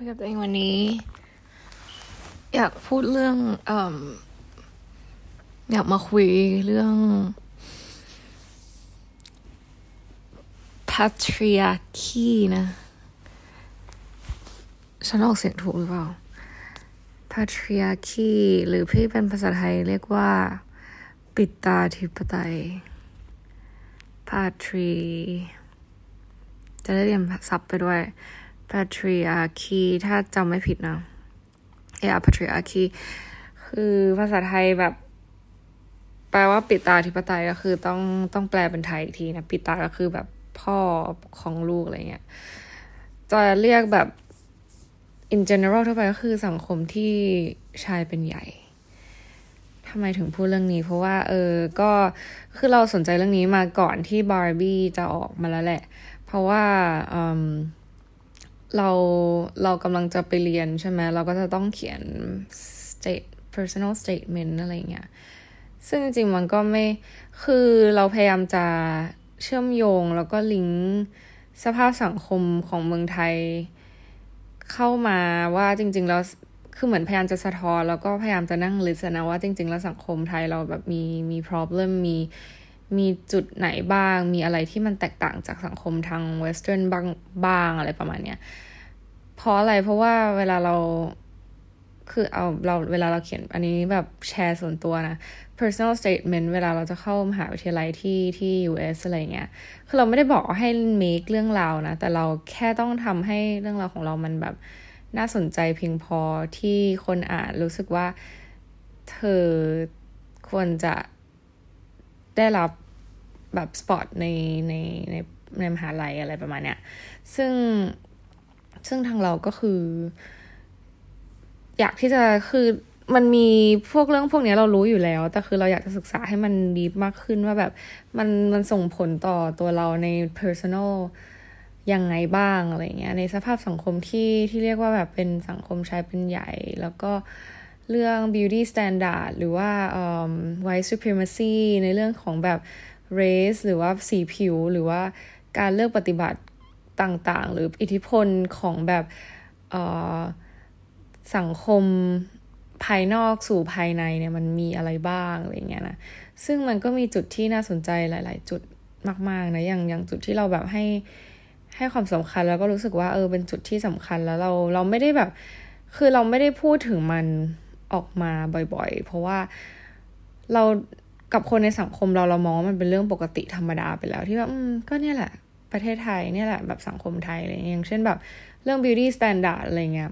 คุยกับตัวเองวันนี้ อยากพูดเรื่องออยากมาคุยเรื่อง patriarchy นะ ฉันออกเสียงถูกหรือเปล่า patriarchy หรือพี่เป็นภาษาไทยเรียกว่า ปิตาธิปไตย patri จะได้เรียนศัพท์ไปด้วย patriarchy ถ้าจำไม่ผิดนะเออ patriarchy คือภาษาไทยแบบแปลว่าปิตาธิปไตยก็คือต้องต้องแปลเป็นไทยอีกทีนะปิตาก็คือแบบพ่อของลูกอะไรเงี้ยจะเรียกแบบ in general ทั่วไปก็คือสังคมที่ชายเป็นใหญ่ทำไมถึงพูดเรื่องนี้ เพราะว่า เออก็คือเราสนใจเรื่องนี้มาก่อนที่บาร์บี้จะออกมาแล้วแหละ เพราะว่า เราเรากำลังจะไปเรียนใช่ไหมเราก็จะต้องเขียน state personal statement อะไรเงี้ย ซึ่งจริงๆมันก็ไม่ คือเราพยายามจะเชื่อมโยงแล้วก็ลิงก์สภาพสังคมของเมืองไทย เข้ามาว่าจริง ๆ แล้ว คือเหมือนพยายามจะสะท้อนแล้วก็พยายามจะนั่งลิสนะว่าจริง ๆ แล้วสังคมไทยเราแบบมีมี problem มีมีจุดไหนบ้าง มีอะไรที่มันแตกต่างจากสังคมทางเวสเทิร์นบ้างบ้างอะไรประมาณเนี้ย เพราะอะไรเพราะว่าเวลาเราคือเอาเราเวลาเราเขียนอันนี้แบบแชร์ส่วนตัวนะ personal statement เวลาเราจะเข้ามหาวิทยาลัยที่ที่ US อะไรเงี้ย คือเราไม่ได้บอกให้ make เรื่องราวนะ แต่เราแค่ต้องทำให้เรื่องราวของเรามันแบบน่าสนใจเพียงพอที่คนอ่านรู้สึกว่าเธอควรจะได้รับแบบสปอตในในในในมหาลัยอะไรประมาณเนี้ย ซึ่ง ซึ่งทางเราก็คือ อยากที่จะคือมันมีพวกเรื่องพวกนี้เรารู้อยู่แล้ว แต่คือเราอยากจะศึกษาให้มันดีมากขึ้นว่าแบบมันมันส่งผลต่อตัวเราใน personal ยังไงบ้างอะไรเงี้ย ในสภาพสังคมที่ที่เรียกว่าแบบเป็นสังคมชายเป็นใหญ่ แล้วก็เรื่อง beauty standard หรือว่า um, white supremacy ในเรื่องของแบบ race หรือว่าสีผิวหรือว่าการเลือกปฏิบัติ ต่างๆ หรืออิทธิพลของแบบสังคมภายนอกสู่ภายในเนี่ยมันมีอะไรบ้างอะไรเงี้ยนะซึ่งมันก็มีจุดที่น่าสนใจหลาย ๆ จุดมาก ๆ นะอย่างอย่างจุดที่เราแบบให้ให้ความสำคัญแล้วก็รู้สึกว่าเออเป็นจุดที่สำคัญแล้วเราเราไม่ได้แบบ คือเราไม่ได้พูดถึงมันออกมาบ่อยๆ เพราะว่าเรากับคนในสังคมเราเรามองว่ามันเป็นเรื่องปกติธรรมดาไปแล้วที่ว่าอืมก็เนี่ยแหละ ประเทศไทยเนี่ยแหละแบบสังคมไทยอะไรอย่างเช่นแบบเรื่อง beauty standard อะไรเงี้ย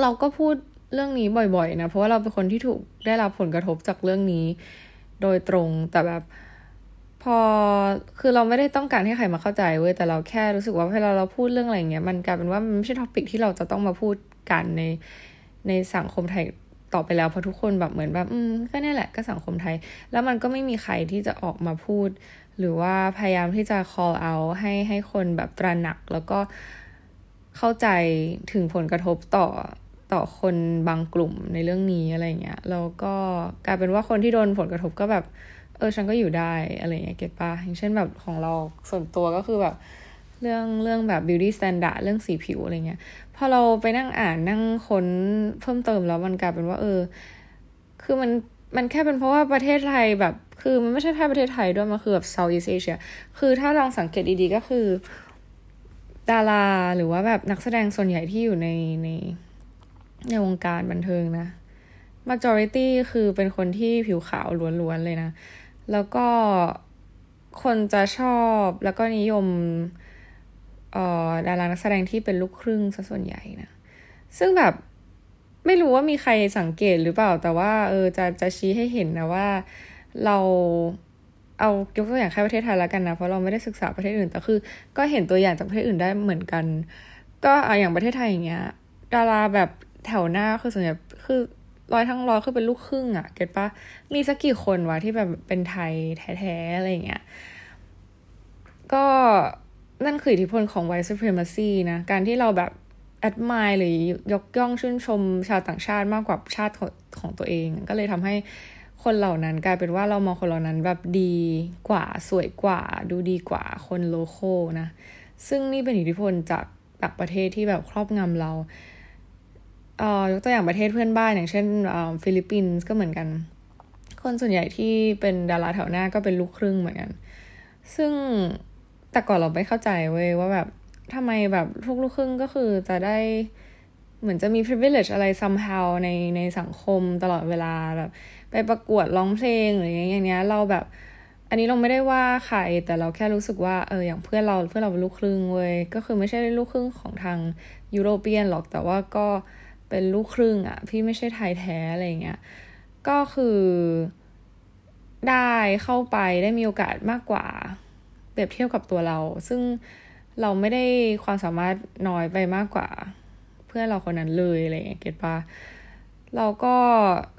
เราก็พูดเรื่องนี้บ่อยๆนะเพราะว่าเราเป็นคนที่ถูกได้รับผลกระทบจากเรื่องนี้โดยตรงแต่แบบพอคือเราไม่ได้ต้องการให้ใครมาเข้าใจเว้ยแต่เราแค่รู้สึกว่าเวลาเราพูดเรื่องอะไรเงี้ยมันกลายเป็นว่ามันไม่ใช่ท็อปิกที่เราจะต้องมาพูดกันในในสังคมไทยต่อไปแล้วเพราะทุกคนแบบเหมือนแบบ อืมก็นี่แหละก็สังคมไทย แล้วมันก็ไม่มีใครที่จะออกมาพูด หรือว่าพยายามที่จะ call out ให้ให้คนแบบตระหนัก แล้วก็เข้าใจถึงผลกระทบต่อต่อคนบางกลุ่มในเรื่องนี้อะไรเงี้ยแล้วก็กลายเป็นว่าคนที่โดนผลกระทบก็แบบ เออฉันก็อยู่ได้อะไรเงี้ยเก็ตปะอย่างเช่นแบบของเราส่วนตัวก็คือแบบเรื่องเรื่องแบบ beauty standard เรื่องสีผิวอะไรเงี้ยพอเราไปนั่งอ่านนั่งค้นเพิ่มเติมแล้วมันกลายเป็นว่า เออ คือมันมันแค่เป็นเพราะว่าประเทศไทยแบบ คือมันไม่ใช่แค่ประเทศไทยด้วยมันคือแบบ Southeast Asia คือถ้าลองสังเกตดีๆก็คือ ดาราหรือว่าแบบนักแสดงส่วนใหญ่ที่อยู่ในในในวงการบันเทิงนะ majority คือเป็นคนที่ผิวขาวล้วนๆเลยนะ แล้วก็คนจะชอบแล้วก็นิยมเอ่อดารานักแสดงที่เป็นลูกครึ่งซะส่วนใหญ่นะ ซึ่งแบบไม่รู้ว่ามีใครสังเกตหรือเปล่า แต่ว่าเออจะจะชี้ให้เห็นนะว่า เราเอายกตัวอย่างแค่ประเทศไทยแล้วกันนะ เพราะเราไม่ได้ศึกษาประเทศอื่นแต่คือ ก็เห็นตัวอย่างจากประเทศอื่นได้เหมือนกัน ก็อย่างประเทศไทยอย่างเงี้ยดาราแบบแถวหน้าคือส่วนใหญ่คือร้อยทั้งร้อยคือเป็นลูกครึ่งอะ่ะเก็ตปะมีสักกี่คนวะที่แบบเป็นไทยแท้ๆอะไรเงี้ยก็นั่นคืออิทธิพลของ white supremacy นะการที่เราแบบ admire หรือยกย่องชื่นชมชาวต่างชาติมากกว่าชาติของตัวเอง ก็เลยทำให้ คนเหล่านั้นกลายเป็นว่าเรามองคนเหล่านั้นแบบดีกว่าสวยกว่า ดูดีกว่าคนโลโก้นะ ซึ่งนี่เป็นอิทธิพลจากต่างประเทศที่แบบครอบงำเราเอ่อยกตัวอย่างประเทศเพื่อนบ้านอย่างเช่นฟิลิปปินส์ก็เหมือนกัน คนส่วนใหญ่ที่เป็นดาราแถวหน้าก็เป็นลูกครึ่งเหมือนกัน ซึ่งแต่ก่อนเราไม่เข้าใจเว้ยว่าแบบทำไมแบบทุกลูกครึ่งก็คือจะได้เหมือนจะมี privilege อะไร somehow ในในสังคมตลอดเวลาแบบ ไปประกวดร้องเพลงหรืออย่างเงี้ยเราแบบ อันนี้เราไม่ได้ว่าใครแต่เราแค่รู้สึกว่าเอออย่างเพื่อนเราเพื่อนเราเป็นลูกครึ่งเว้ยก็คือไม่ใช่ลูกครึ่งของทางยุโรเปียนหรอกแต่ว่าก็เป็นลูกครึ่งอะ่ะพี่ไม่ใช่ไทยแท้อะไรเงี้ยก็คือได้เข้าไปได้มีโอกาสมากกว่า เปรียบเทียบกับตัวเรา ซึ่งเราไม่ได้ความสามารถน้อยไปมากกว่า เพื่อนเราคนนั้นเลยอะไรเงี้ยเก็ตปะ เราก็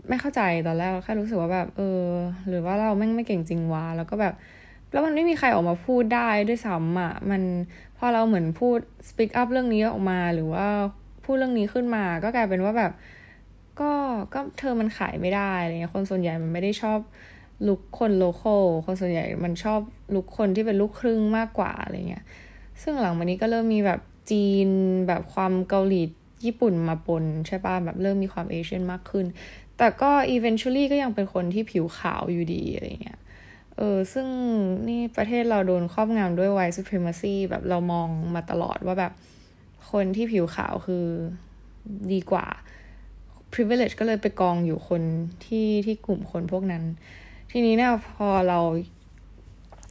ไม่เข้าใจตอนแรกแค่รู้สึกว่าแบบ เออ หรือว่าเราแม่งไม่เก่งจริงวะแล้วก็แบบ แล้วมันไม่มีใครออกมาพูดได้ด้วยซ้ำอะมันพอเราเหมือนพูด speak up เรื่องนี้ออกมาหรือว่าพูดเรื่องนี้ขึ้นมา ก็กลายเป็นว่าแบบ ก็ก็เธอมันขายไม่ได้อะไรเงี้ยคนส่วนใหญ่มันไม่ได้ชอบลุกคนโลโก้คนส่วนใหญ่มันชอบลุกคนที่เป็นลูกครึ่งมากกว่าอะไรเงี้ยซึ่งหลังมานี้ก็เริ่มมีแบบจีนแบบความเกาหลี ญี่ปุ่นมาปนใช่ป่ะแบบเริ่มมีความเอเชียนมากขึ้น แต่ก็ eventually ก็ยังเป็นคนที่ผิวขาวอยู่ดีอะไรเงี้ยเออซึ่งนี่ประเทศเราโดนครอบงำด้วย white supremacy แบบเรามองมาตลอดว่าแบบคนที่ผิวขาวคือดีกว่า privilege ก็เลยไปกองอยู่คนที่ที่กลุ่มคนพวกนั้น ทีนี้เนี่ยพอเรา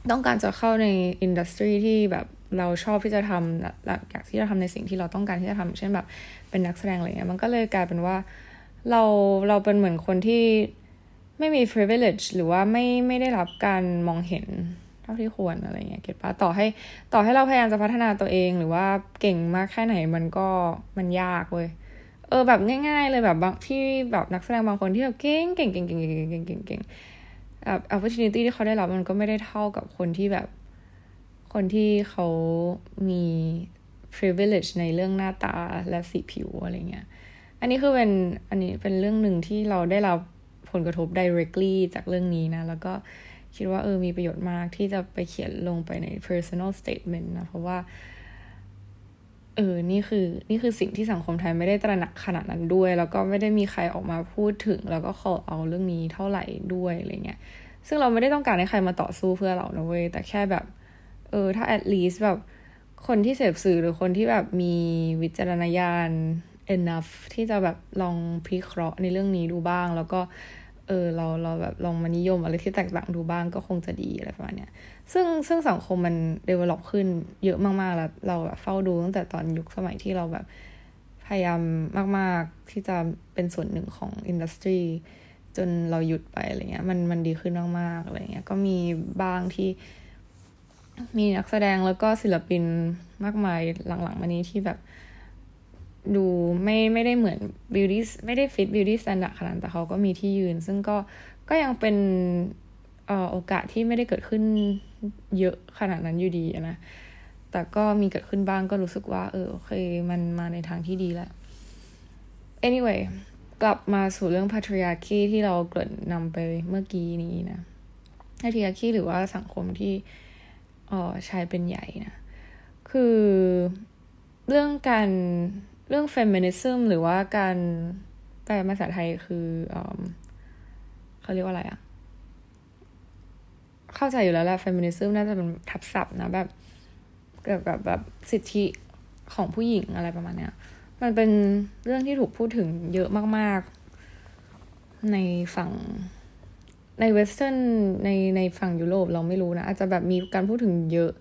ต้องการจะเข้าในอินดัสทรีที่แบบ เราชอบที่จะทำอยากที่จะทำในสิ่งที่เราต้องการที่จะทำเช่นแบบเป็นนักแสดงอะไรเงี้ยมันก็เลยกลายเป็นว่าเราเราเป็นเหมือนคนที่ไม่มี privilege หรือว่าไม่ไม่ได้รับการมองเห็นเท่าที่ควรอะไรเงี้ยเก็ตปะต่อให้ต่อให้เราพยายามจะพัฒนาตัวเองหรือว่าเก่งมากแค่ไหนมันก็มันยากเว้ยเออแบบง่าย ๆ เลยแบบบางที่แบบนักแสดงบางคนที่แบบเก่งเก่งเก่งเก่งเก่งเก่งเก่งเก่งแบบ opportunity ที่เขาได้รับมันก็ไม่ได้เท่ากับคนที่แบบ คนที่เขามี privilege ในเรื่องหน้าตาและสีผิวอะไรเงี้ย อันนี้คือเป็นอันนี้เป็นเรื่องหนึ่งที่เราได้รับผลกระทบ directly จากเรื่องนี้นะ แล้วก็คิดว่าเออมีประโยชน์มากที่จะไปเขียนลงไปใน personal statement นะ เพราะว่า เออ นี่คือ นี่คือสิ่งที่สังคมไทยไม่ได้ตระหนักขนาดนั้นด้วย แล้วก็ไม่ได้มีใครออกมาพูดถึง แล้วก็ขอเอาเรื่องนี้เท่าไหร่ด้วยอะไรเงี้ย ซึ่งเราไม่ได้ต้องการให้ใครมาต่อสู้เพื่อเรานะเว้ย แต่แค่แบบ เออ ถ้า at least แบบ คนที่เสพสื่อหรือคนที่แบบมีวิจารณญาณ enough ที่จะแบบลองพิเคราะห์ในเรื่องนี้ดูบ้าง แล้วก็ เออ เราเราแบบลองมานิยมอะไรที่แตกต่างดูบ้างก็คงจะดีอะไรประมาณเนี้ย ซึ่งซึ่งสังคมมัน develop ขึ้นเยอะมากๆแล้ว เราแบบเฝ้าดูตั้งแต่ตอนยุคสมัยที่เราแบบพยายามมาก ๆ ที่จะเป็นส่วนหนึ่งของ industry จนเราหยุดไปอะไรเงี้ยมันมันดีขึ้นมากๆอะไรเงี้ยก็มีบ้างที่ มีนักแสดงแล้วก็ศิลปินมากมายหลังๆมานี้ที่แบบดูไม่ไม่ได้เหมือน beauty ไม่ได้ fit beauty standard ขนาดแต่เขาก็มีที่ยืน ซึ่งก็ก็ยังเป็นเอ่อโอกาสที่ไม่ได้เกิดขึ้นเยอะขนาดนั้นอยู่ดีนะ แต่ก็มีเกิดขึ้นบ้างก็รู้สึกว่า เออ โอเค มันมาในทางที่ดีแล้ว anyway กลับมาสู่เรื่อง patriarchy ที่เราเกริ่นนำไปเมื่อกี้นี้นะ patriarchy หรือว่าสังคมที่ ออชายเป็นใหญ่นะ คือเรื่องการเรื่องเฟมินิซึมหรือว่าการแปลภาษาไทยคืออเขาเรียกว่าอะไรอะเข้าใจอยู่แล้วแหละ feminism น่าจะเป็นทับศัพท์นะแบบเกี่ยวกับแบบสิทธิของผู้หญิงอะไรประมาณเนี้ย มันเป็นเรื่องที่ถูกพูดถึงเยอะมาก ๆ ในฝั่ง ใน western ในในฝั่งยุโรปเราไม่รู้นะ อาจจะแบบมีการพูดถึงเยอะ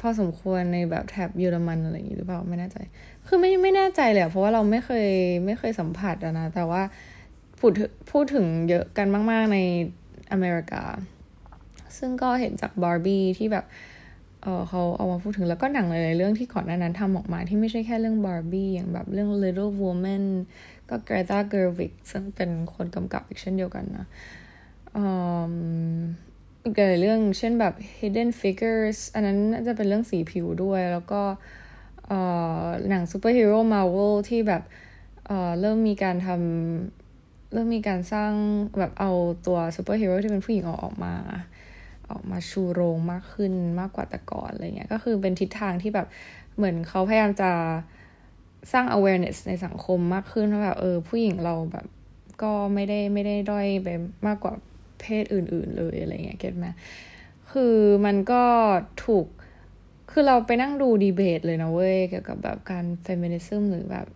พอสมควรในแบบแถบเยอรมันอะไรอย่างนี้หรือเปล่าไม่แน่ใจ คือไม่ไม่แน่ใจเลยเพราะว่าเราไม่เคยไม่เคยสัมผัสนะ แต่ว่าพูดพูดถึงเยอะกันมาก ๆ ในอเมริกา ซึ่งก็เห็นจากบาร์บี้ที่แบบเออเขาเอามาพูดถึงแล้วก็หนังหลายๆเรื่องที่ก่อนหน้านั้นทำออกมาที่ไม่ใช่แค่เรื่องบาร์บี้อย่างแบบเรื่อง Little Woman ก็เกรตาเกอร์วิกซึ่งเป็นคนกำกับอีกเช่นเดียวกันนะอีกหลายเรื่องเช่นแบบ hidden figures อันนั้นน่าจะเป็นเรื่องสีผิวด้วย แล้วก็หนังซูเปอร์ฮีโร่มาเวลที่แบบเริ่มมีการทำเริ่มมีการสร้างแบบเอาตัวซูเปอร์ฮีโร่ที่เป็นผู้หญิงออกออกมา ออกมาชูโรงมากขึ้นมากกว่าแต่ก่อนอะไรเงี้ยก็คือเป็นทิศทางที่แบบเหมือนเขาพยายามจะ สร้าง awareness ในสังคมมากขึ้นว่าแบบเออ ผู้หญิงเราแบบก็ไม่ได้ไม่ได้ด้อยไปมากกว่าเพศอื่น ๆ เลยอะไรเงี้ยเก็ตไหมคือมันก็ถูก คือเราไปนั่งดูดีเบตเลยนะเว้ย เกี่ยวกับแบบการ feminism หรือแบบ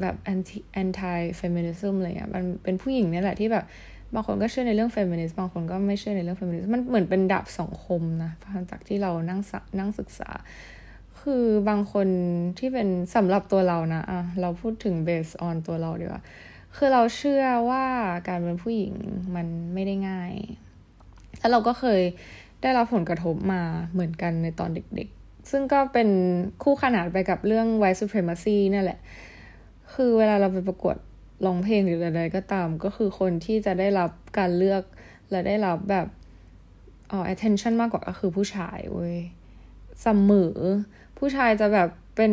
แบบ anti anti feminism อะไรเงี้ยมันเป็นผู้หญิงเนี่ยแหละที่แบบบางคนก็เชื่อในเรื่องเฟมินิสต์บางคนก็ไม่เชื่อในเรื่องเฟมินิสต์มันเหมือนเป็นดาบสองคมนะจากที่เรานั่งนั่งศึกษา คือบางคนที่เป็นสำหรับตัวเรานะอะเราพูดถึง based on ตัวเราดีกว่า คือเราเชื่อว่าการเป็นผู้หญิงมันไม่ได้ง่าย แล้วเราก็เคยได้รับผลกระทบมาเหมือนกันในตอนเด็กๆ ซึ่งก็เป็นคู่ขนานไปกับเรื่อง white supremacy นั่นแหละ คือเวลาเราไปประกวดร้องเพลงหรืออะไรก็ตาม ก็คือคนที่จะได้รับการเลือก และได้รับแบบอ๋อ attention มากกว่าก็คือผู้ชายเว้ยเสมอ ผู้ชายจะแบบเป็น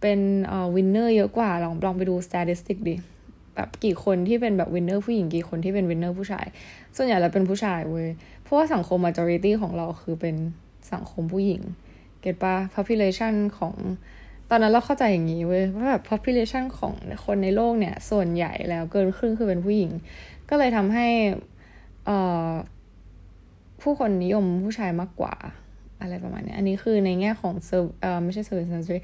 เป็นเอ่อ winner เยอะกว่า ลองลองไปดู statistic ดิแบบกี่คนที่เป็นแบบ winner ผู้หญิงกี่คนที่เป็น winner ผู้ชาย ส่วนใหญ่เราเป็นผู้ชายเว้ย เพราะว่าสังคม majority ของเราคือเป็นสังคมผู้หญิง เก็ตปะ population ของตอนนั้นเราเข้าใจอย่างนี้เว้ยว่าแบบ population ของคนในโลกเนี่ย ส่วนใหญ่แล้วเกินครึ่งคือเป็นผู้หญิง ก็เลยทำให้ผู้คนนิยมผู้ชายมากกว่า อะไรประมาณนี้ อันนี้คือในแง่ของเซอร์เอ่อไม่ใช่ service industry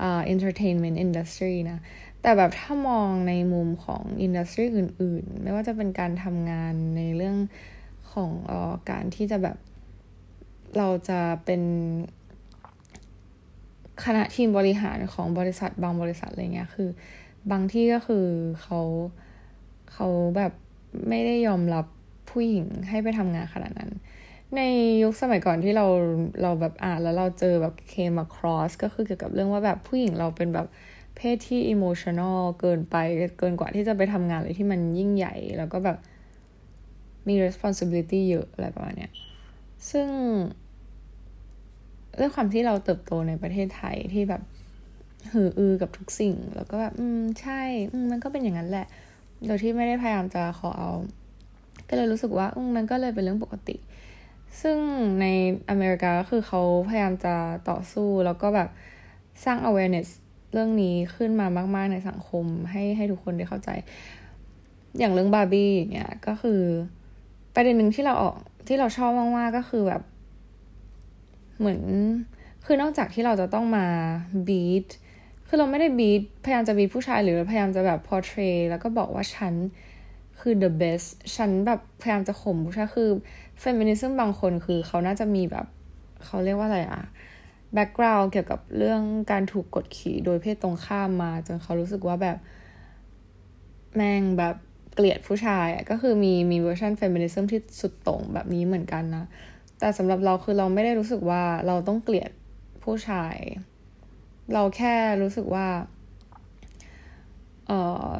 อ่า entertainment industry นะ แต่แบบถ้ามองในมุมของอินดัสทรีอื่น ๆ ไม่ว่าจะเป็นการทำงานในเรื่องของออการที่จะแบบเราจะเป็นคณะทีมบริหารของบริษัทบางบริษัทอะไรเงี้ยคือบางที่ก็คือเขาเขาแบบไม่ได้ยอมรับผู้หญิงให้ไปทำงานขนาดนั้น ในยุคสมัยก่อนที่เราเราแบบอ่านแล้วเราเจอแบบเคมาครอสก็คือเกี่ยวกับเรื่องว่าแบบผู้หญิงเราเป็นแบบเพศที่อิโมชันอลเกินไปเกินกว่าที่จะไปทำงานอะไรที่มันยิ่งใหญ่ แล้วก็แบบมี responsibility เยอะอะไรประมาณเนี้ยซึ่งด้วยความที่เราเติบโตในประเทศไทยที่แบบหืออือกับทุกสิ่ง แล้วก็แบบอืมใช่อืมมันก็เป็นอย่างนั้นแหละ โดยที่ไม่ได้พยายามจะขอเอา ก็เลยรู้สึกว่าอืมมันก็เลยเป็นเรื่องปกติ ซึ่งในอเมริกาก็คือเขาพยายามจะต่อสู้แล้วก็แบบสร้าง awareness เรื่องนี้ขึ้นมามาก ๆ ในสังคมให้ให้ทุกคนได้เข้าใจ อย่างเรื่องบาร์บี้เนี่ยก็คือประเด็นหนึ่งที่เราออกที่เราชอบมาก ๆ ก็คือแบบ เหมือน คือนอกจากที่เราจะต้องมาbeat คือเราไม่ได้ beat พยายามจะ beat ผู้ชายหรือพยายามจะแบบ portray แล้วก็บอกว่าฉันคือ the best ฉันแบบพยายามจะข่มผู้ชายคือ feminism บางคนคือเขาน่าจะมีแบบเขาเรียกว่าอะไรอะ background เกี่ยวกับเรื่องการถูกกดขี่โดยเพศตรงข้ามมา จนเขารู้สึกว่าแบบแม่งแบบเกลียดผู้ชายก็คือมีมีเวอร์ชัน feminism ที่สุดโต่งแบบนี้เหมือนกันนะ แต่สำหรับเราคือเราไม่ได้รู้สึกว่าเราต้องเกลียดผู้ชาย เราแค่รู้สึกว่าเออ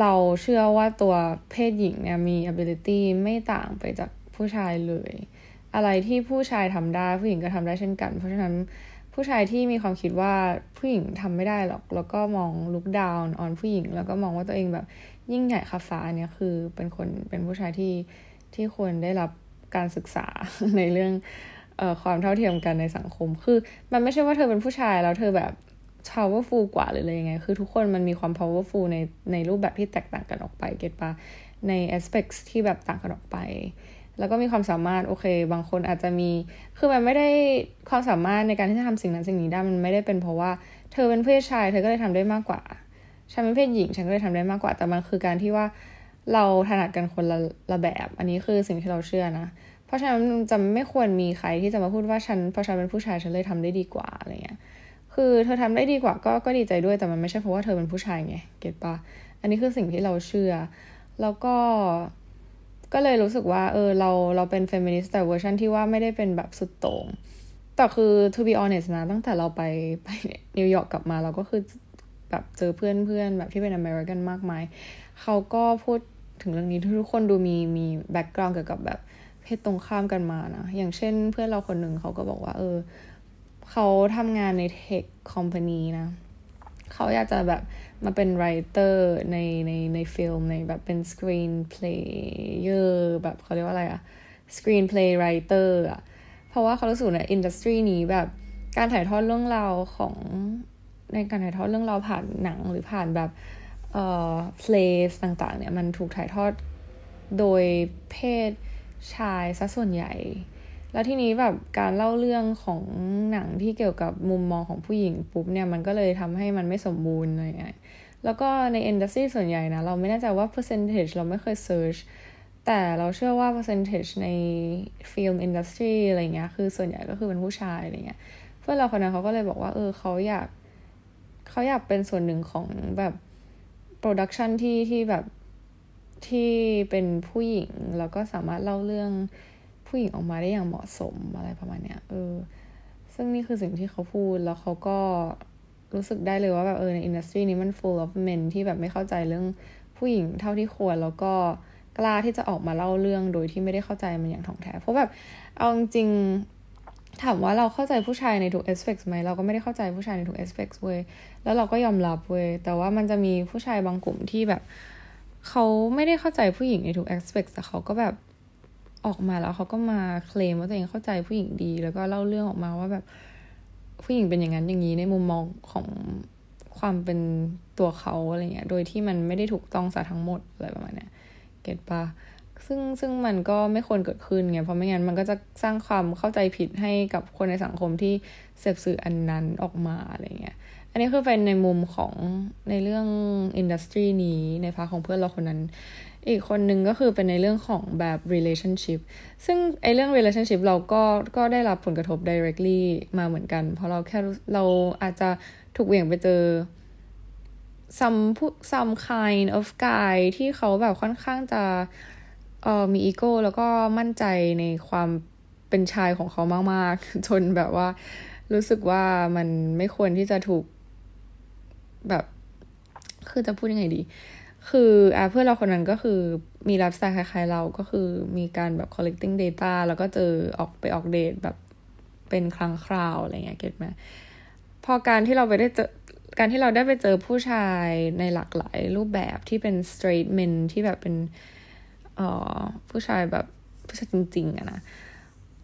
เราเชื่อว่าตัวเพศหญิงเนี่ยมี ability ไม่ต่างไปจาก ผู้ชายเลย อะไรที่ผู้ชายทำได้ ผู้หญิงก็ทำได้เช่นกัน เพราะฉะนั้นผู้ชายที่มีความคิดว่าผู้หญิงทำไม่ได้หรอก แล้วก็มองลุกดาวน์ออนผู้หญิง แล้วก็มองว่าตัวเองแบบยิ่งใหญ่คาฟ้าเนี่ยคือเป็นคนเป็นผู้ชายที่ที่ควรได้รับการศึกษาในเรื่องออความเท่าเทียมกันในสังคม คือ มันไม่ใช่ว่าเธอเป็นผู้ชายแล้วเธอแบบ powerful กว่าหรืออะไรยังไง คือทุกคนมันมีความ powerful ในในรูปแบบที่แตกต่างกันออกไป เก็ตปะใน aspects ที่แบบต่างกันออกไป แล้วก็มีความสามารถโอเค บางคนอาจจะมี คือมันไม่ได้ความสามารถในการที่จะทำสิ่งนั้นสิ่งนี้ได้มันไม่ได้เป็นเพราะว่าเธอเป็นเพศชายเธอก็เลยทำได้มากกว่าฉันเป็นเพศหญิงฉันก็เลยทำได้มากกว่า แต่มันคือการที่ว่าเราถนัดกันคนละละแบบ อันนี้คือสิ่งที่เราเชื่อนะ เพราะฉะนั้นจะไม่ควรมีใครที่จะมาพูดว่าฉันเพราะฉันเป็นผู้ชายฉันเลยทำได้ดีกว่าอะไรเงี้ย คือเธอทำได้ดีกว่าก็ก็ดีใจด้วยแต่มันไม่ใช่เพราะว่าเธอเป็นผู้ชายไงเก็ตปะอันนี้คือสิ่งที่เราเชื่อ แล้วก็ ก็เลยรู้สึกว่าเออเราเราเป็นเฟมินิสต์แต่เวอร์ชันที่ว่าไม่ได้เป็นแบบสุดโต่งแต่คือ to be honest นะ ตั้งแต่เราไปไปนิวยอร์กกลับมาเราก็คือแบบเจอเพื่อนเพื่อนแบบที่เป็นอเมริกันมากมาย เขาก็พูดถึงเรื่องนี้ทุกคนดูมีมี background เกี่ยวกับแบบเพศตรงข้ามกันมานะ อย่างเช่นเพื่อนเราคนหนึ่งเขาก็บอกว่า เออ เขาทำงานใน tech company นะ เขาอยากจะแบบ มาเป็น writer ในในในฟิล์มในแบบเป็น screenplayer แบบเขาเรียกว่าอะไรอะ screenplay writer อะเพราะว่าเขารู้สึกใน industry นี้แบบการถ่ายทอดเรื่องราวของในการถ่ายทอดเรื่องราวผ่านหนังหรือผ่านแบบเอ่อเพลสต่างๆเนี่ยมันถูกถ่ายทอดโดยเพศชายซะส่วนใหญ่ แล้วทีนี้แบบการเล่าเรื่องของหนังที่เกี่ยวกับมุมมองของผู้หญิงปุ๊บเนี่ยมันก็เลยทำให้มันไม่สมบูรณ์อะไรอย่างเงี้ยแล้วก็ในอินดัสทรีส่วนใหญ่นะ เราไม่แน่ใจว่า percentage เราไม่เคย search แต่เราเชื่อว่า percentage ในfilm industry อะไรเงี้ยคือส่วนใหญ่ก็คือเป็นผู้ชายอะไรเงี้ยเพื่อนเราคนนั้นเขาก็เลยบอกว่าเออเขาอยากเขาอยากเป็นส่วนหนึ่งของแบบ production ที่ที่แบบที่เป็นผู้หญิง แล้วก็สามารถเล่าเรื่อง ผู้หญิงออกมาได้อย่างเหมาะสมอะไรประมาณเนี้ยเออ ซึ่งนี่คือสิ่งที่เขาพูดแล้วเขาก็รู้สึกได้เลยว่าแบบเออใน industry นี้มัน full of men ที่แบบไม่เข้าใจเรื่องผู้หญิงเท่าที่ควรแล้วก็กล้าที่จะออกมาเล่าเรื่องโดยที่ไม่ได้เข้าใจมันอย่างถ่องแท้ เพราะแบบเอาจริงถามว่าเราเข้าใจผู้ชายในทุก aspect ไหมเราก็ไม่ได้เข้าใจผู้ชายในทุก aspect เว้ยแล้วเราก็ยอมรับเว้ยแต่ว่ามันจะมีผู้ชายบางกลุ่มที่แบบเขาไม่ได้เข้าใจผู้หญิงในทุก aspect แต่เขาก็แบบ ออกมาแล้วเขาก็มาเคลมว่าตัวเองเข้าใจผู้หญิงดี แล้วก็เล่าเรื่องออกมาว่าแบบผู้หญิงเป็นอย่างนั้นอย่างนี้ในมุมมองของความเป็นตัวเขาอะไรเงี้ย โดยที่มันไม่ได้ถูกต้องซะทั้งหมดอะไรประมาณเนี้ย เก็ตปะซึ่งซึ่งมันก็ไม่ควรเกิดขึ้นไง เพราะไม่งั้นมันก็จะสร้างความเข้าใจผิดให้กับคนในสังคมที่เสพสื่ออันนั้นออกมาอะไรเงี้ย อันนี้คือเป็นในมุมของในเรื่องอินดัสทรีนี้ในพาของเพื่อนเราคนนั้น อีกคนหนึ่งก็คือเป็นในเรื่องของแบบ relationship ซึ่งไอเรื่อง relationship เราก็ก็ได้รับผลกระทบ directly มาเหมือนกัน เพราะเราแค่เราอาจจะถูกเหวี่ยงไปเจอ some some kind of guy ที่เขาแบบค่อนข้างจะเออมีอีโก้แล้วก็มั่นใจในความเป็นชายของเขามาก ๆ จนแบบว่ารู้สึกว่ามันไม่ควรที่จะถูกแบบ คือจะพูดยังไงดี คืออ่าเพื่อนเราคนนั้นก็คือมีไลฟ์สไตล์คล้ายๆเราก็คือมีการแบบ collecting data แล้วก็เจอออกไปออกเดทแบบเป็นครั้งคราวอะไรเงี้ยเก็ตไหมพอการที่เราไปได้เจอการที่เราได้ไปเจอผู้ชายในหลากหลายรูปแบบที่เป็น straight men ที่แบบเป็นเอ่อผู้ชายแบบผู้ชายจริง ๆอะนะ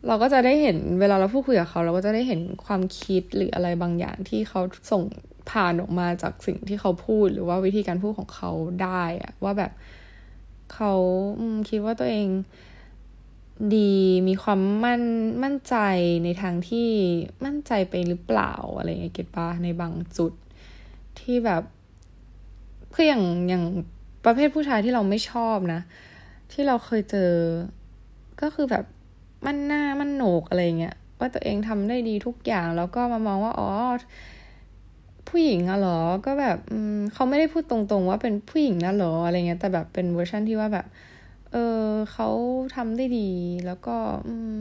เราก็จะได้เห็นเวลาเราพูดคุยกับเขา เราก็จะได้เห็นความคิดหรืออะไรบางอย่างที่เขาส่งผ่านออกมาจากสิ่งที่เขาพูดหรือว่าวิธีการพูดของเขาได้อะว่าแบบเขาคิดว่าตัวเองดีมีความมั่นมั่นใจในทางที่มั่นใจไปหรือเปล่าอะไรเงี้ยเก็ตปะในบางจุดที่แบบคืออย่างอย่างประเภทผู้ชายที่เราไม่ชอบนะ ที่เราเคยเจอ ก็คือแบบมันหน้ามันโหนกอะไรเงี้ยว่าตัวเองทำได้ดีทุกอย่างแล้วก็มามองว่าอ๋อ ผู้หญิงอะเหรอ ก็แบบเขาไม่ได้พูดตรงๆ ว่าเป็นผู้หญิงนะเหรออะไรเงี้ย แต่แบบเป็นเวอร์ชันที่ว่าแบบ เออเขาทำได้ดี แล้วก็ อืม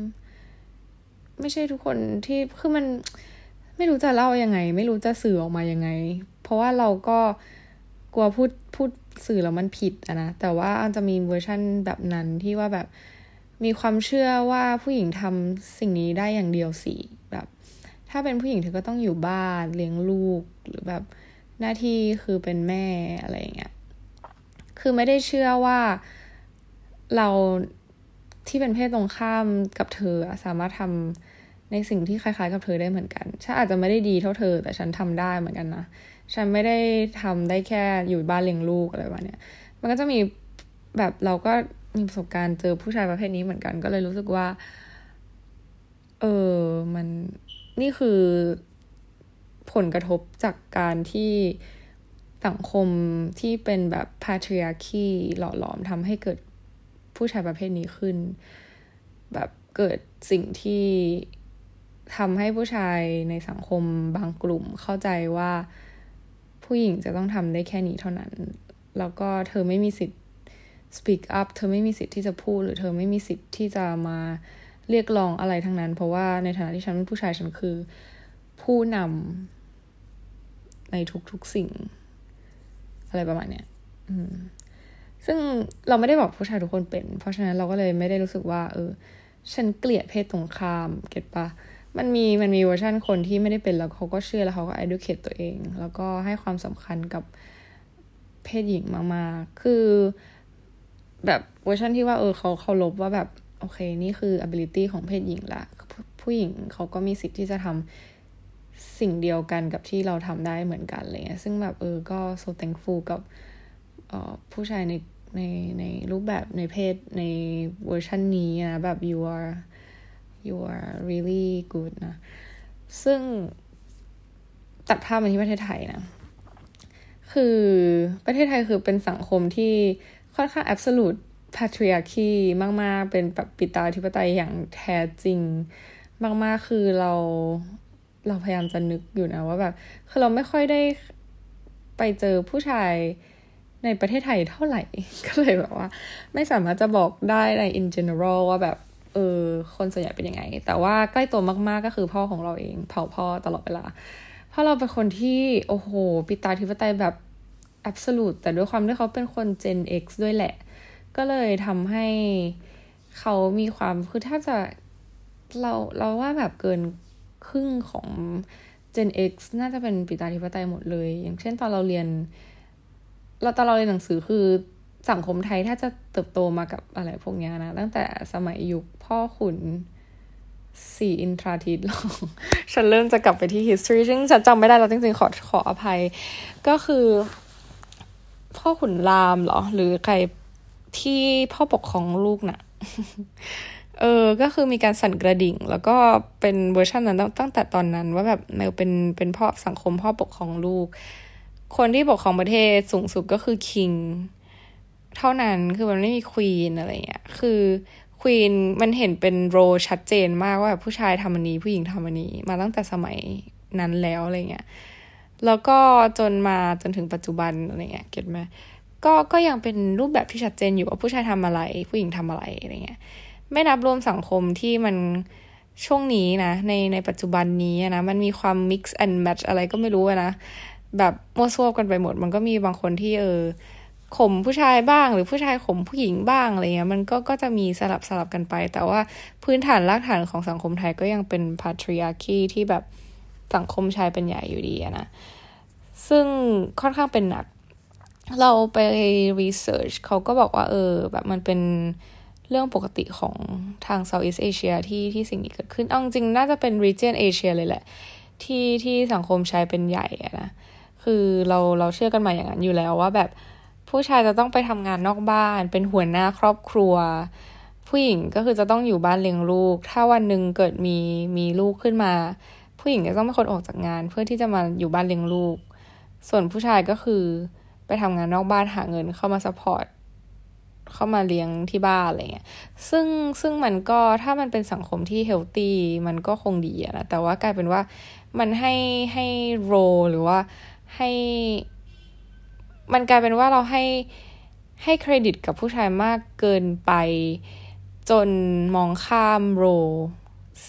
ไม่ใช่ทุกคนที่ คือมัน ไม่รู้จะเล่ายังไง ไม่รู้จะสื่อออกมายังไง เพราะว่าเราก็กลัวพูดพูดสื่อแล้วมันผิดอะนะ แต่ว่าอาจจะมีเวอร์ชั่นแบบนั้นที่ว่าแบบมีความเชื่อว่าผู้หญิงทำสิ่งนี้ได้อย่างเดียวสิ ถ้าเป็นผู้หญิงเธอก็ต้องอยู่บ้านเลี้ยงลูกหรือแบบหน้าที่คือเป็นแม่อะไรอย่างเงี้ย คือไม่ได้เชื่อว่าเราที่เป็นเพศตรงข้ามกับเธอสามารถทำในสิ่งที่คล้ายๆ กับเธอได้เหมือนกัน ฉันอาจจะไม่ได้ดีเท่าเธอ แต่ฉันทำได้เหมือนกันนะ ฉันไม่ได้ทำได้แค่อยู่บ้านเลี้ยงลูกอะไรแบบเนี้ย มันก็จะมีแบบเราก็มีประสบการณ์เจอผู้ชายประเภทนี้เหมือนกัน ก็เลยรู้สึกว่า เออ มัน นี่คือผลกระทบจากการที่สังคมที่เป็นแบบ patriarchy หล่อหลอมทำให้เกิดผู้ชายประเภทนี้ขึ้น แบบเกิดสิ่งที่ทำให้ผู้ชายในสังคมบางกลุ่มเข้าใจว่าผู้หญิงจะต้องทำได้แค่นี้เท่านั้น แล้วก็เธอไม่มีสิทธิ์ speak up เธอไม่มีสิทธิ์ที่จะพูด หรือเธอไม่มีสิทธิ์ที่จะมา เรียกร้องอะไรทั้งนั้น เพราะว่าในฐานะที่ฉันเป็นผู้ชายฉันคือ ผู้นำในทุกๆสิ่ง อะไรประมาณเนี้ยซึ่งเราไม่ได้บอกผู้ชายทุกคนเป็น เพราะฉะนั้นเราก็เลยไม่ได้รู้สึกว่า เออ ฉันเกลียดเพศตรงข้ามเก็ตปะมันมีมันมีเวอร์ชันคนที่ไม่ได้เป็นแล้วเขาก็เชื่อแล้วเขาก็ educate ตัวเอง แล้วก็ให้ความสำคัญกับเพศหญิงมากๆ คือ แบบเวอร์ชันที่ว่าเออเขาเขาลบว่าแบบ โอเค นี่คือ ability ของเพศหญิงละ ผู้หญิงเขาก็มีสิทธิ์ที่จะทำสิ่งเดียวกันกับที่เราทำได้เหมือนกันอะไรเงี้ย ซึ่งแบบเออ ก็ so thankful กับผู้ชายในในในรูปแบบในเพศในเวอร์ชันนี้นะ แบบ you are you are really good นะ ซึ่งตัดภาพมาที่ประเทศไทยนะ คือประเทศไทยคือเป็นสังคมที่ค่อนข้าง absolute patriarchy มาก ๆ เป็นแบบปิตาธิปไตยอย่างแท้จริง มาก ๆ คือเราเราพยายามจะนึกอยู่นะว่าแบบคือเราไม่ค่อยได้ไปเจอผู้ชายในประเทศไทยเท่าไหร่ ก็เลยแบบว่า ไม่สามารถจะบอกได้ใน in general ว่าแบบ เออ คนส่วนใหญ่เป็นยังไง แต่ว่าใกล้ตัวมากๆก็คือพ่อของเราเองเผาพ่อตลอดเวลา เพราะเราเป็นคนที่โอ้โห ปิตาธิปไตยแบบ absolute แต่ด้วยความที่เขาเป็นคน Gen X ด้วยแหละ ก็เลยทำให้เขามีความคือถ้าจะเราเราว่าแบบเกินครึ่งของ Gen X น่าจะเป็นปิตาธิปไตยหมดเลย อย่างเช่นตอนเราเรียน เราตอนเราเรียนหนังสือคือสังคมไทยถ้าจะเติบโตมากับอะไรพวกนี้นะ ตั้งแต่สมัยยุคพ่อขุนสี่อินทราทิตหรอฉันเริ่มจะกลับไปที่ history ซึ่งฉันจำไม่ได้แล้วจริงๆ ขอขออภัย ก็คือ พ่อขุนรามเหรอ หรือใคร ที่พ่อปกครองลูกนะ่ะ เออ ก็คือมีการสั่นกระดิ่ง แล้วก็เป็นเวอร์ชันนั้นตั้งแต่ตอนนั้น ว่าแบบเมลเป็นเป็นพ่อสังคมพ่อปกครองลูก คนที่ปกครองประเทศสูงสุดก็คือคิง เท่านั้นคือมันไม่มีควีนอะไรเงี้ย คือควีนมันเห็นเป็นโรชัดเจนมากว่าแบบผู้ชายทำอันนี้ผู้หญิงทำอันนี้ มาตั้งแต่สมัยนั้นแล้วอะไรเงี้ย แล้วก็จนมาจนถึงปัจจุบันอะไรเงี้ย เก็ตไหม ก็ก็ยังเป็นรูปแบบที่ชัดเจนอยู่ว่าผู้ชายทำอะไร ผู้หญิงทำอะไรอะไรเงี้ยไม่นับรวมสังคมที่มันช่วงนี้นะ ในในปัจจุบันนี้นะมันมีความ mix and match อะไรก็ไม่รู้นะแบบมั่วซั่วกันไปหมด มันก็มีบางคนที่เออข่มผู้ชายบ้าง หรือผู้ชายข่มผู้หญิงบ้างอะไรเงี้ยมันก็ก็จะมีสลับสลับกันไป แต่ว่าพื้นฐานรากฐานของสังคมไทยก็ยังเป็นพาทริอาคีที่แบบสังคมชายเป็นใหญ่อยู่ดีนะซึ่งค่อนข้างเป็นหนัก เราไปรีเสิร์ชเขาก็บอกว่าเออ แบบมันเป็นเรื่องปกติของทาง Southeast Asia ที่ที่สิ่งนี้เกิดขึ้นเอาจริงน่าจะเป็น region Asia เลยแหละ ที่ที่สังคมชายเป็นใหญ่นะคือเราเราเชื่อกันมาอย่างนั้นอยู่แล้วว่าแบบผู้ชายจะต้องไปทำงานนอกบ้าน เป็นหัวหน้าครอบครัว ผู้หญิงก็คือจะต้องอยู่บ้านเลี้ยงลูก ถ้าวันหนึ่งเกิดมีมีลูกขึ้นมา ผู้หญิงก็ต้องเป็นคนออกจากงาน เพื่อที่จะมาอยู่บ้านเลี้ยงลูก ส่วนผู้ชายก็คือ ไปทำงานนอกบ้านหาเงินเข้ามา support เข้ามาเลี้ยงที่บ้านอะไรเงี้ย ซึ่งซึ่งมันก็ถ้ามันเป็นสังคมที่ healthyมันก็คงดีนะ แต่ว่ากลายเป็นว่ามันให้ให้โรหรือว่าให้ มันกลายเป็นว่าเราให้ให้เครดิตกับผู้ชายมากเกินไป จนมองข้ามโร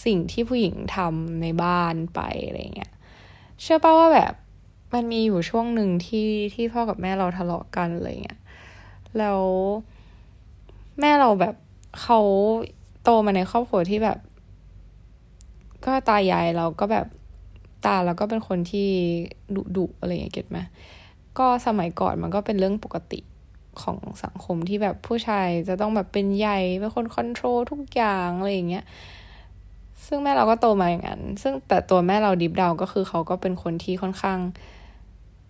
สิ่งที่ผู้หญิงทำในบ้านไปอะไรเงี้ย เชื่อป่าว่าแบบ มันมีอยู่ช่วงหนึ่งที่ที่พ่อกับแม่เราทะเลาะกันอะไรเงี้ย แล้วแม่เราแบบเขาโตมาในครอบครัวที่แบบ ก็ตายายเราก็แบบตาแล้วก็เป็นคนที่ดุดุอะไรอย่างเงี้ยเก็ตไหมก็สมัยก่อนมันก็เป็นเรื่องปกติของสังคมที่แบบผู้ชายจะต้องแบบเป็นใหญ่เป็นคนคอนโทรลทุกอย่างอะไรอย่างเงี้ย ซึ่งแม่เราก็โตมาอย่างนั้น ซึ่งแต่ตัวแม่เราดิฟดาวก็คือเขาก็เป็นคนที่ค่อนข้าง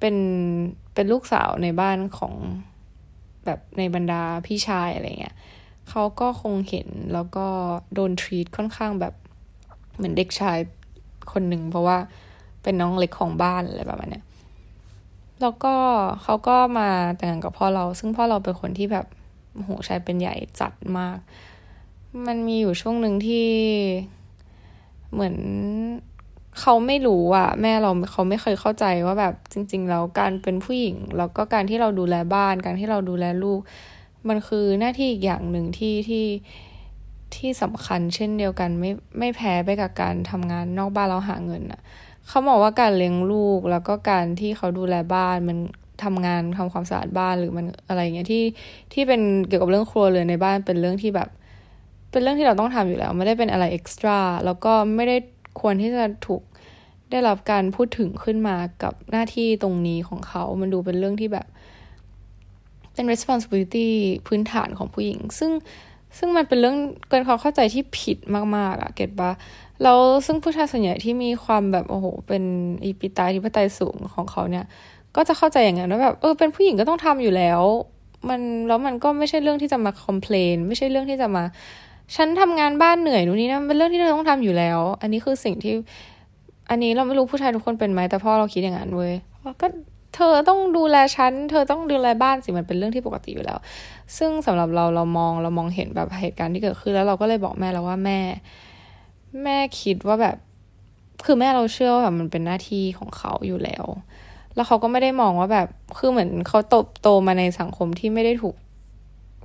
เป็นเป็นลูกสาวในบ้านของแบบในบรรดาพี่ชายอะไรเงี้ยเขาก็คงเห็นแล้วก็โดนทรีตค่อนข้างแบบเหมือนเด็กชายคนหนึ่งเพราะว่าเป็นน้องเล็กของบ้านอะไรประมาณเนี้ยแล้วก็เขาก็มาแต่งงานกับพ่อเรา ซึ่งพ่อเราเป็นคนที่แบบโหชายเป็นใหญ่จัดมาก มันมีอยู่ช่วงหนึ่งที่เหมือน เขาไม่รู้อะแม่เราเขาไม่เคยเข้าใจว่าแบบจริง ๆ แล้วการเป็นผู้หญิง แล้วก็การที่เราดูแลบ้าน การที่เราดูแลลูก มันคือหน้าที่อีกอย่างหนึ่งที่ที่ที่สำคัญเช่นเดียวกันไม่ไม่แพ้ไปกับการทำงานนอกบ้านเราหาเงินอะเขาบอกว่าการเลี้ยงลูกแล้วก็การที่เขาดูแลบ้านมันทำงานทำความสะอาดบ้านหรือมันอะไรเงี้ยที่ที่เป็นเกี่ยวกับเรื่องครัวเรือนในบ้านเป็นเรื่องที่แบบ เป็นเรื่องที่เราต้องทำอยู่แล้ว ไม่ได้เป็นอะไรเอ็กซ์ตร้าแล้วก็ไม่ได้ ควรที่จะถูกได้รับการพูดถึงขึ้นมากับหน้าที่ตรงนี้ของเขา มันดูเป็นเรื่องที่แบบ เป็น responsibility พื้นฐานของผู้หญิง ซึ่งซึ่งมันเป็นเรื่องเกินความเข้าใจที่ผิดมาก ๆอะเก็ตปะแล้วซึ่งผู้ชายส่วนใหญ่ที่มีความแบบโอ้โห เป็นอีปิตาที่ปไตยสูงของเขาเนี่ย ก็จะเข้าใจอย่างนั้นว่าแบบเออเป็นผู้หญิงก็ต้องทำอยู่แล้ว มันแล้วมันก็ไม่ใช่เรื่องที่จะมาคอมเพลนไม่ใช่เรื่องที่จะมา ฉันทำงานบ้านเหนื่อยนู่นนี่นะเป็นเรื่องที่เธอต้องทำอยู่แล้ว อันนี้คือสิ่งที่ อันนี้เราไม่รู้ผู้ชายทุกคนเป็นไหมแต่พ่อเราคิดอย่างนั้นเว้ยก็เธอต้องดูแลฉัน เธอต้องดูแลบ้านสิมันเป็นเรื่องที่ปกติอยู่แล้ว ซึ่งสำหรับเราเรามองเรามองเห็นแบบเหตุการณ์ที่เกิดขึ้นแล้วเราก็เลยบอกแม่แล้วว่าแม่ แม่คิดว่าแบบ คือแม่เราเชื่อว่าแบบมันเป็นหน้าที่ของเขาอยู่แล้ว แล้วเขาก็ไม่ได้มองว่าแบบ คือเหมือนเขาโตโตมาในสังคมที่ไม่ได้ถูก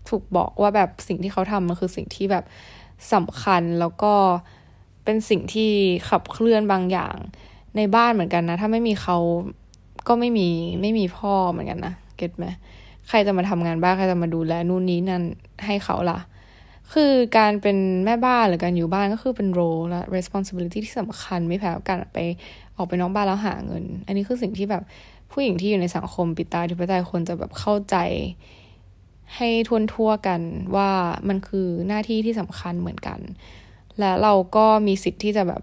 ถูกบอกว่าแบบสิ่งที่เขาทำมันคือสิ่งที่แบบสำคัญแล้วก็เป็นสิ่งที่ขับเคลื่อนบางอย่างในบ้านเหมือนกันนะ ถ้าไม่มีเขาก็ไม่มีไม่มีพ่อเหมือนกันนะเก็ตไหมใครจะมาทำงานบ้านใครจะมาดูแลนู่นนี้นั่นให้เขาล่ะ คือการเป็นแม่บ้านหรือการอยู่บ้านก็คือเป็นโรและ responsibility ที่สำคัญไม่แพ้การไปออกไปนอกบ้านแล้วหาเงิน อันนี้คือสิ่งที่แบบผู้หญิงที่อยู่ในสังคมปิดตาที่ปิดตาคนจะแบบเข้าใจ ให้ทวนทั่วกันว่ามันคือหน้าที่ที่สำคัญเหมือนกัน และเราก็มีสิทธิ์ที่จะแบบ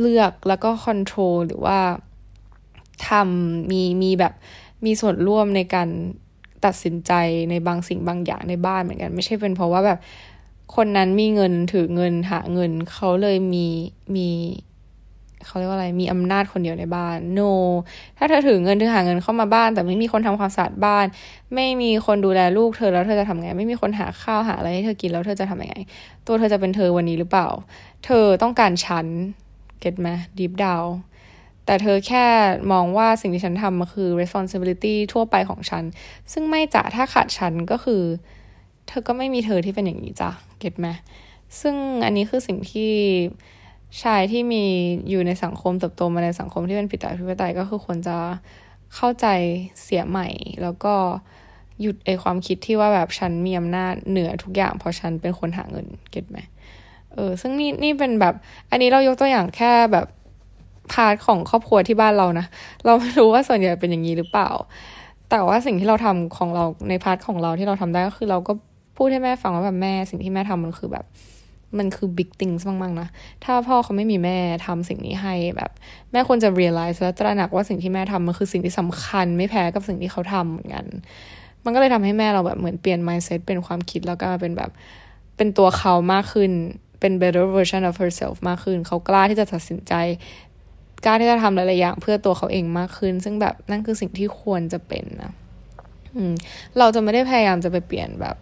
เลือกแล้วก็คอนโทรลหรือว่าทำมีมีแบบมีส่วนร่วมในการตัดสินใจในบางสิ่งบางอย่างในบ้านเหมือนกัน ไม่ใช่เป็นเพราะว่าแบบคนนั้นมีเงินถือเงินหาเงินเขาเลยมีมี เขาเรียกว่าอะไรมีอำนาจคนเดียวในบ้าน no ถ้าเธอถือเงินถือหาเงินเข้ามาบ้าน แต่ไม่มีคนทำความสะอาดบ้าน ไม่มีคนดูแลลูกเธอแล้วเธอจะทำไง ไม่มีคนหาข้าวหาอะไรให้เธอกินแล้วเธอจะทำยังไง ตัวเธอจะเป็นเธอวันนี้หรือเปล่า เธอต้องการฉันเก็ตไหม deep down แต่เธอแค่มองว่าสิ่งที่ฉันทำมันคือ responsibility ทั่วไปของฉัน ซึ่งไม่จะถ้าขาดฉันก็คือ เธอก็ไม่มีเธอที่เป็นอย่างนี้จ้ะเก็ตไหมซึ่งอันนี้คือสิ่งที่ ชายที่มีอยู่ในสังคมเติบโตมาในสังคมที่เป็นผิดตาพิปไตยก็คือควรจะเข้าใจเสียใหม่ แล้วก็หยุดไอความคิดที่ว่าแบบฉันมีอำนาจเหนือทุกอย่างเพราะฉันเป็นคนหาเงินเก็ตไหมเออซึ่งนี่นี่เป็นแบบ อันนี้เรายกตัวอย่างแค่แบบพาร์ทของครอบครัวที่บ้านเรานะเราไม่รู้ว่าส่วนใหญ่เป็นอย่างนี้หรือเปล่า แต่ว่าสิ่งที่เราทำของเราในพาร์ทของเราที่เราทำได้ก็คือเราก็พูดให้แม่ฟังว่าแบบแม่สิ่งที่แม่ทำมันคือแบบ มันคือ big things มากๆนะ ถ้าพ่อเขาไม่มีแม่ทำสิ่งนี้ให้แบบ แม่ควรจะ realize และตระหนักว่าสิ่งที่แม่ทำมันคือสิ่งที่สำคัญ ไม่แพ้กับสิ่งที่เขาทำเหมือนกัน มันก็เลยทำให้แม่เราแบบเหมือนเปลี่ยน mindset เป็นความคิดแล้วก็เป็นแบบเป็นตัวเขามากขึ้นเป็น better version of herself มากขึ้น เขากล้าที่จะตัดสินใจ กล้าที่จะทำหลายๆอย่างเพื่อตัวเขาเองมากขึ้น ซึ่งแบบนั่นคือสิ่งที่ควรจะเป็นนะเราจะไม่ได้พยายามจะไปเปลี่ยนแบบ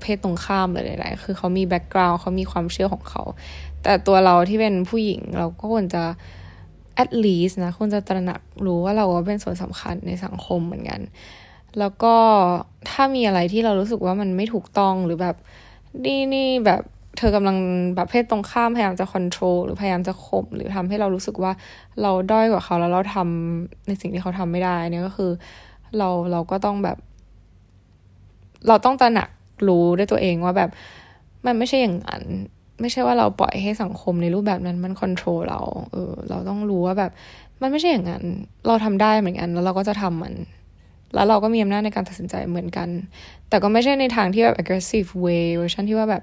เพศตรงข้ามเลยใดๆคือเขามีแบ็กกราวน์เขามีความเชื่อของเขา แต่ตัวเราที่เป็นผู้หญิงเราก็ควรจะ at least นะควรจะตระหนักรู้ว่าเราก็เป็นส่วนสำคัญในสังคมเหมือนกัน แล้วก็ถ้ามีอะไรที่เรารู้สึกว่ามันไม่ถูกต้องหรือแบบนี่นี่แบบเธอกำลังแบบเพศตรงข้ามพยายามจะควบคุมหรือพยายามจะข่มหรือทำให้เรารู้สึกว่าเราด้อยกว่าเขาแล้วเราทำในสิ่งที่เขาทำไม่ได้เนี่ยก็คือ เราเราก็ต้องแบบ เราต้องตระหนัก รู้ด้วยตัวเองว่าแบบมันไม่ใช่อย่างนั้น ไม่ใช่ว่าเราปล่อยให้สังคมในรูปแบบนั้นมันควบคุมเรา เออ เราต้องรู้ว่าแบบ มันไม่ใช่อย่างนั้น เราทำได้เหมือนกัน แล้วเราก็จะทำมัน แล้วเราก็มีอำนาจในการตัดสินใจเหมือนกัน แต่ก็ไม่ใช่ในทางที่แบบ aggressive way เวอร์ชันที่ว่าแบบ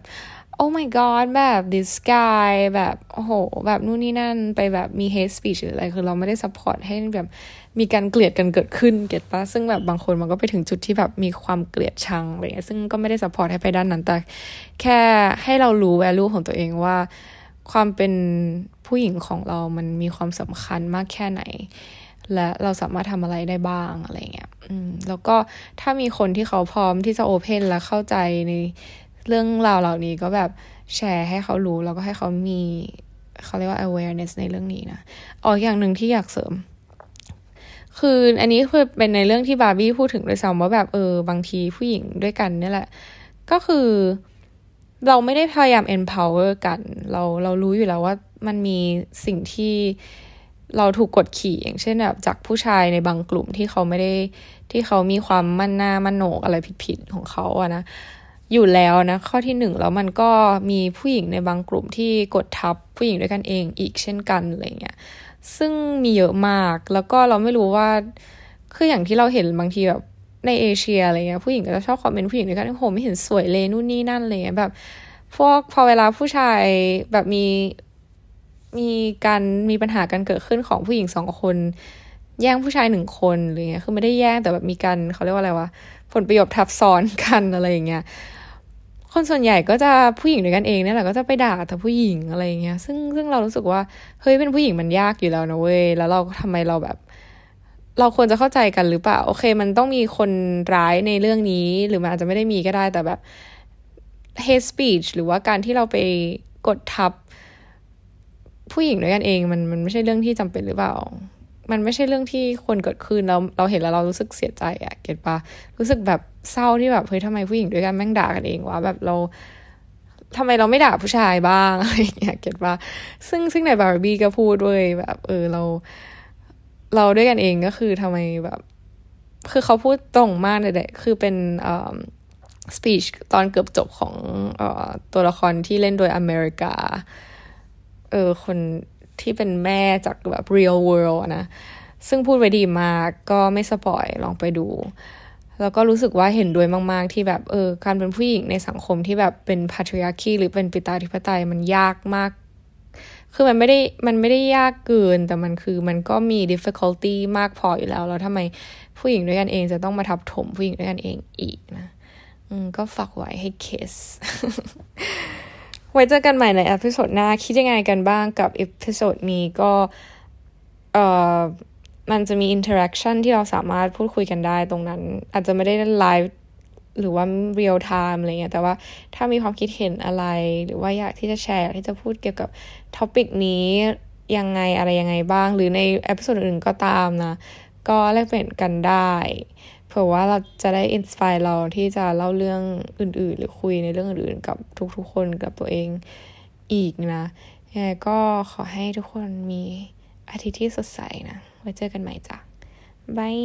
โอ้ my god แบบ this guy แบบโอ้โห แบบนู่นนี่นั่นไปแบบมี hate speech หรืออะไร คือเราไม่ได้ support ให้แบบมีการเกลียดกันเกิดขึ้นเก็ตปะซึ่งแบบบางคนมันก็ไปถึงจุดที่แบบมีความเกลียดชังอะไรเงี้ยซึ่งก็ไม่ได้ support ให้ไปด้านนั้น แต่แค่ให้เรารู้ value ของตัวเองว่า ความเป็นผู้หญิงของเรามันมีความสำคัญมากแค่ไหน และเราสามารถทำอะไรได้บ้างอะไรเงี้ยอืมแล้วก็ถ้ามีคนที่เขาพร้อมที่จะโอเพนและเข้าใจใน เรื่องราวเหล่านี้ก็แบบแชร์ให้เขารู้ แล้วก็ให้เขามีเขาเรียกว่า awareness ในเรื่องนี้นะอ๋ออย่างหนึ่งที่อยากเสริม คืออันนี้คือเป็นในเรื่องที่บาร์บี้พูดถึงด้วยซ้ำว่าแบบเออบางทีผู้หญิงด้วยกันนี่แหละ ก็คือเราไม่ได้พยายาม empower กัน เราเรารู้อยู่แล้วว่ามันมีสิ่งที่เราถูกกดขี่อย่างเช่นแบบจากผู้ชายในบางกลุ่มที่เขาไม่ได้ที่เขามีความมั่นหน้ามั่นโหนกอะไรผิดๆของเขาอะนะ อยู่แล้วนะ ข้อที่หนึ่งแล้วมันก็มีผู้หญิงในบางกลุ่มที่กดทับผู้หญิงด้วยกันเองอีกเช่นกันอะไรเงี้ยซึ่งมีเยอะมากแล้วก็เราไม่รู้ว่าคืออย่างที่เราเห็นบางทีแบบในเอเชียอะไรเงี้ยผู้หญิงก็จะชอบคอมเมนต์ผู้หญิงด้วยกันโอ้โหไม่เห็นสวยเลยนู่นนี่นั่นอะไรเงี้ยแบบ พวกพอเวลาผู้ชายแบบมีมีการมีปัญหากันเกิดขึ้นของผู้หญิงสองคน แย่งผู้ชายหนึ่งคนหรือเงี้ยคือไม่ได้แย่งแต่แบบมีการเขาเรียกว่าอะไรวะผลประโยชน์ทับซ้อนกันอะไรอย่างเงี้ย คนส่วนใหญ่ก็จะผู้หญิงด้วยกันเองเนี่ยแหละก็จะไปด่าแต่ผู้หญิงอะไรเงี้ย ซึ่งซึ่งเรารู้สึกว่าเฮ้ยเป็นผู้หญิงมันยากอยู่แล้วนะเว้ยแล้วเราทำไมเราแบบ เราควรจะเข้าใจกันหรือเปล่า โอเค มันต้องมีคนร้ายในเรื่องนี้ หรือมันอาจจะไม่ได้มีก็ได้แต่แบบ hate speech หรือว่าการที่เราไปกดทับ ผู้หญิงด้วยกันเอง มันมันไม่ใช่เรื่องที่จำเป็นหรือเปล่า มันไม่ใช่เรื่องที่ควรเกิดขึ้นเราเราเห็นแล้วเรารู้สึกเสียใจอะเก็ตปะรู้สึกแบบเศร้าที่แบบเฮ้ยทำไมผู้หญิงด้วยกันแม่งด่ากันเองวะแบบเราทำไมเราไม่ด่าผู้ชายบ้างอะไรอย่างเงี้ยเก็ตปะซึ่งซึ่งในบาร์บี้ก็พูดด้วยแบบ เออเรา เราด้วยกันเองก็คือทำไมแบบ คือเขาพูดตรงมากเลยแหละคือเป็นอ่าสปีชตอนเกือบจบของอตัวละครที่เล่นโดยอเมริกา เออคน ที่เป็นแม่จากแบบ real world นะ ซึ่งพูดไว้ดีมากก็ไม่สปอยลองไปดู แล้วก็รู้สึกว่าเห็นด้วยมากๆ ที่แบบเออการเป็นผู้หญิงในสังคมที่แบบเป็น patriarchy หรือเป็นปิตาธิปไตยมันยากมาก คือมันไม่ได้มันไม่ได้ยากเกิน แต่มันคือมันก็มี difficulty มากพออยู่แล้ว แล้วทำไมผู้หญิงด้วยกันเองจะต้องมาทับถมผู้หญิงด้วยกันเองอีกนะก็ฝากไว้ให้คิด ไว้เจอกันใหม่ใน episode หน้า คิดยังไงกันบ้างกับ episode นี้ก็ เอ่อ มันจะมี interaction ที่เราสามารถพูดคุยกันได้ตรงนั้น อาจจะไม่ได้ไลฟ์หรือว่า real-time อะไรเงี้ย แต่ว่าถ้ามีความคิดเห็นอะไร หรือว่าอยากที่จะแชร์ที่จะพูดเกี่ยวกับ topic นี้ยังไงอะไรยังไงบ้าง หรือใน episode อื่นก็ตามนะ ก็แลกเปลี่ยนกันได้ เผื่อว่าเราจะได้ inspire เราที่จะเล่าเรื่องอื่น ๆ หรือคุยในเรื่องอื่นๆกับทุกๆคนกับตัวเองอีกนะยังไงก็ขอให้ทุกคนมีอาทิตย์ที่สดใสนะ ไว้เจอกันใหม่จ้ะ bye